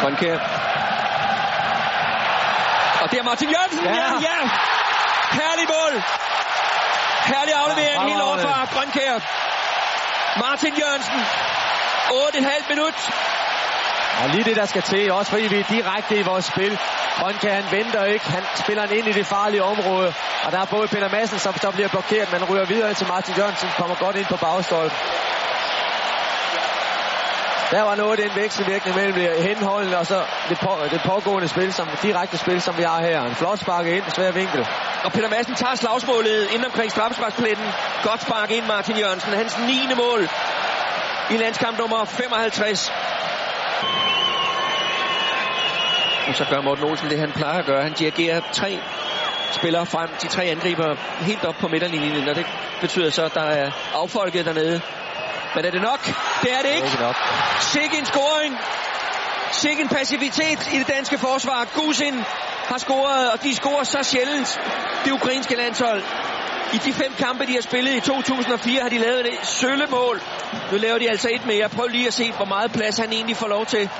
Grønkær. Og det er Martin Jørgensen. Ja, ja. ja. Herlig mål. Herlig aflevering ja, helt over fra Grønkær. Martin Jørgensen. 8,5 minut. Og lige det, der skal til, også fordi vi er direkte i vores spil. Grønkær, han venter ikke. Han spiller ind i det farlige område. Og der er både Peter Madsen, som så bliver blokeret, men ryger videre til Martin Jørgensen, kommer godt ind på bagstolpen. Der var noget af den vekselvirkning mellem det henholdende og så det, på, det pågående spil, som direkte spil, som vi har her. En flot spark ind, svær vinkel. Og Peter Madsen tager slagsmålet ind omkring straffesparkspletten. Godt spark ind, Martin Jørgensen. Hans 9. mål i landskamp nummer 55. Og så gør Morten Olsen det, han plejer at gøre. Han dirigerer tre spillere frem, de tre angriber helt op på midterlinjen, og det betyder så, at der er affolket dernede. Men er det nok? Det er det ikke. Det er ikke en scoring. Sikke en passivitet i det danske forsvar. Gusin har scoret, og de scorer så sjældent, det ukrainske landshold. I de fem kampe, de har spillet i 2004, har de lavet et sølle mål. Nu laver de altså et mere. Prøv lige at se, hvor meget plads han egentlig får lov til.